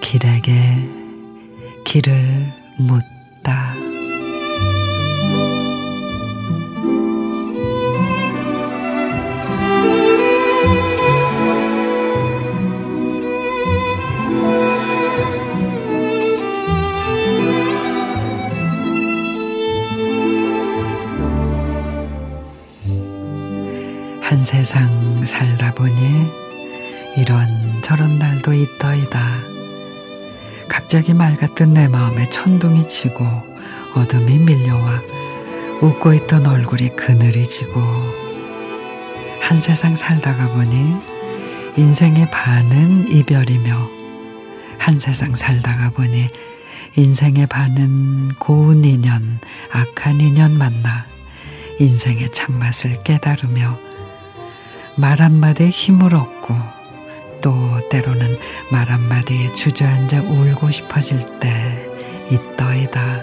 길에게 길을 묻 한 세상 살다 보니 이런 저런 날도 있더이다. 갑자기 맑았던 내 마음에 천둥이 치고 어둠이 밀려와 웃고 있던 얼굴이 그늘이 지고 한 세상 살다가 보니 인생의 반은 이별이며 한 세상 살다가 보니 인생의 반은 고운 인연, 악한 인연 만나 인생의 참맛을 깨달으며 말 한마디에 힘을 얻고 또 때로는 말 한마디에 주저앉아 울고 싶어질 때 있더이다.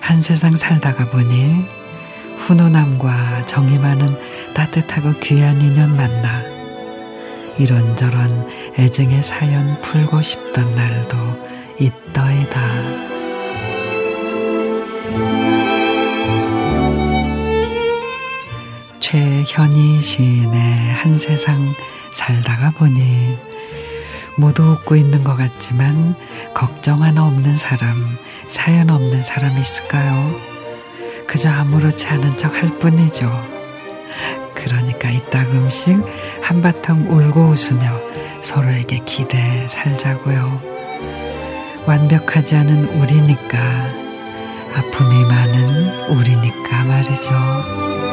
한 세상 살다가 보니 훈훈함과 정이 많은 따뜻하고 귀한 인연 만나 이런저런 애증의 사연 풀고 싶던 날도 있더이다. 최현희 시인의 한 세상 살다가 보니 모두 웃고 있는 것 같지만 걱정 하나 없는 사람, 사연 없는 사람 있을까요? 그저 아무렇지 않은 척 할 뿐이죠. 그러니까 이따금씩 한바탕 울고 웃으며 서로에게 기대 살자고요. 완벽하지 않은 우리니까, 아픔이 많은 우리니까 말이죠.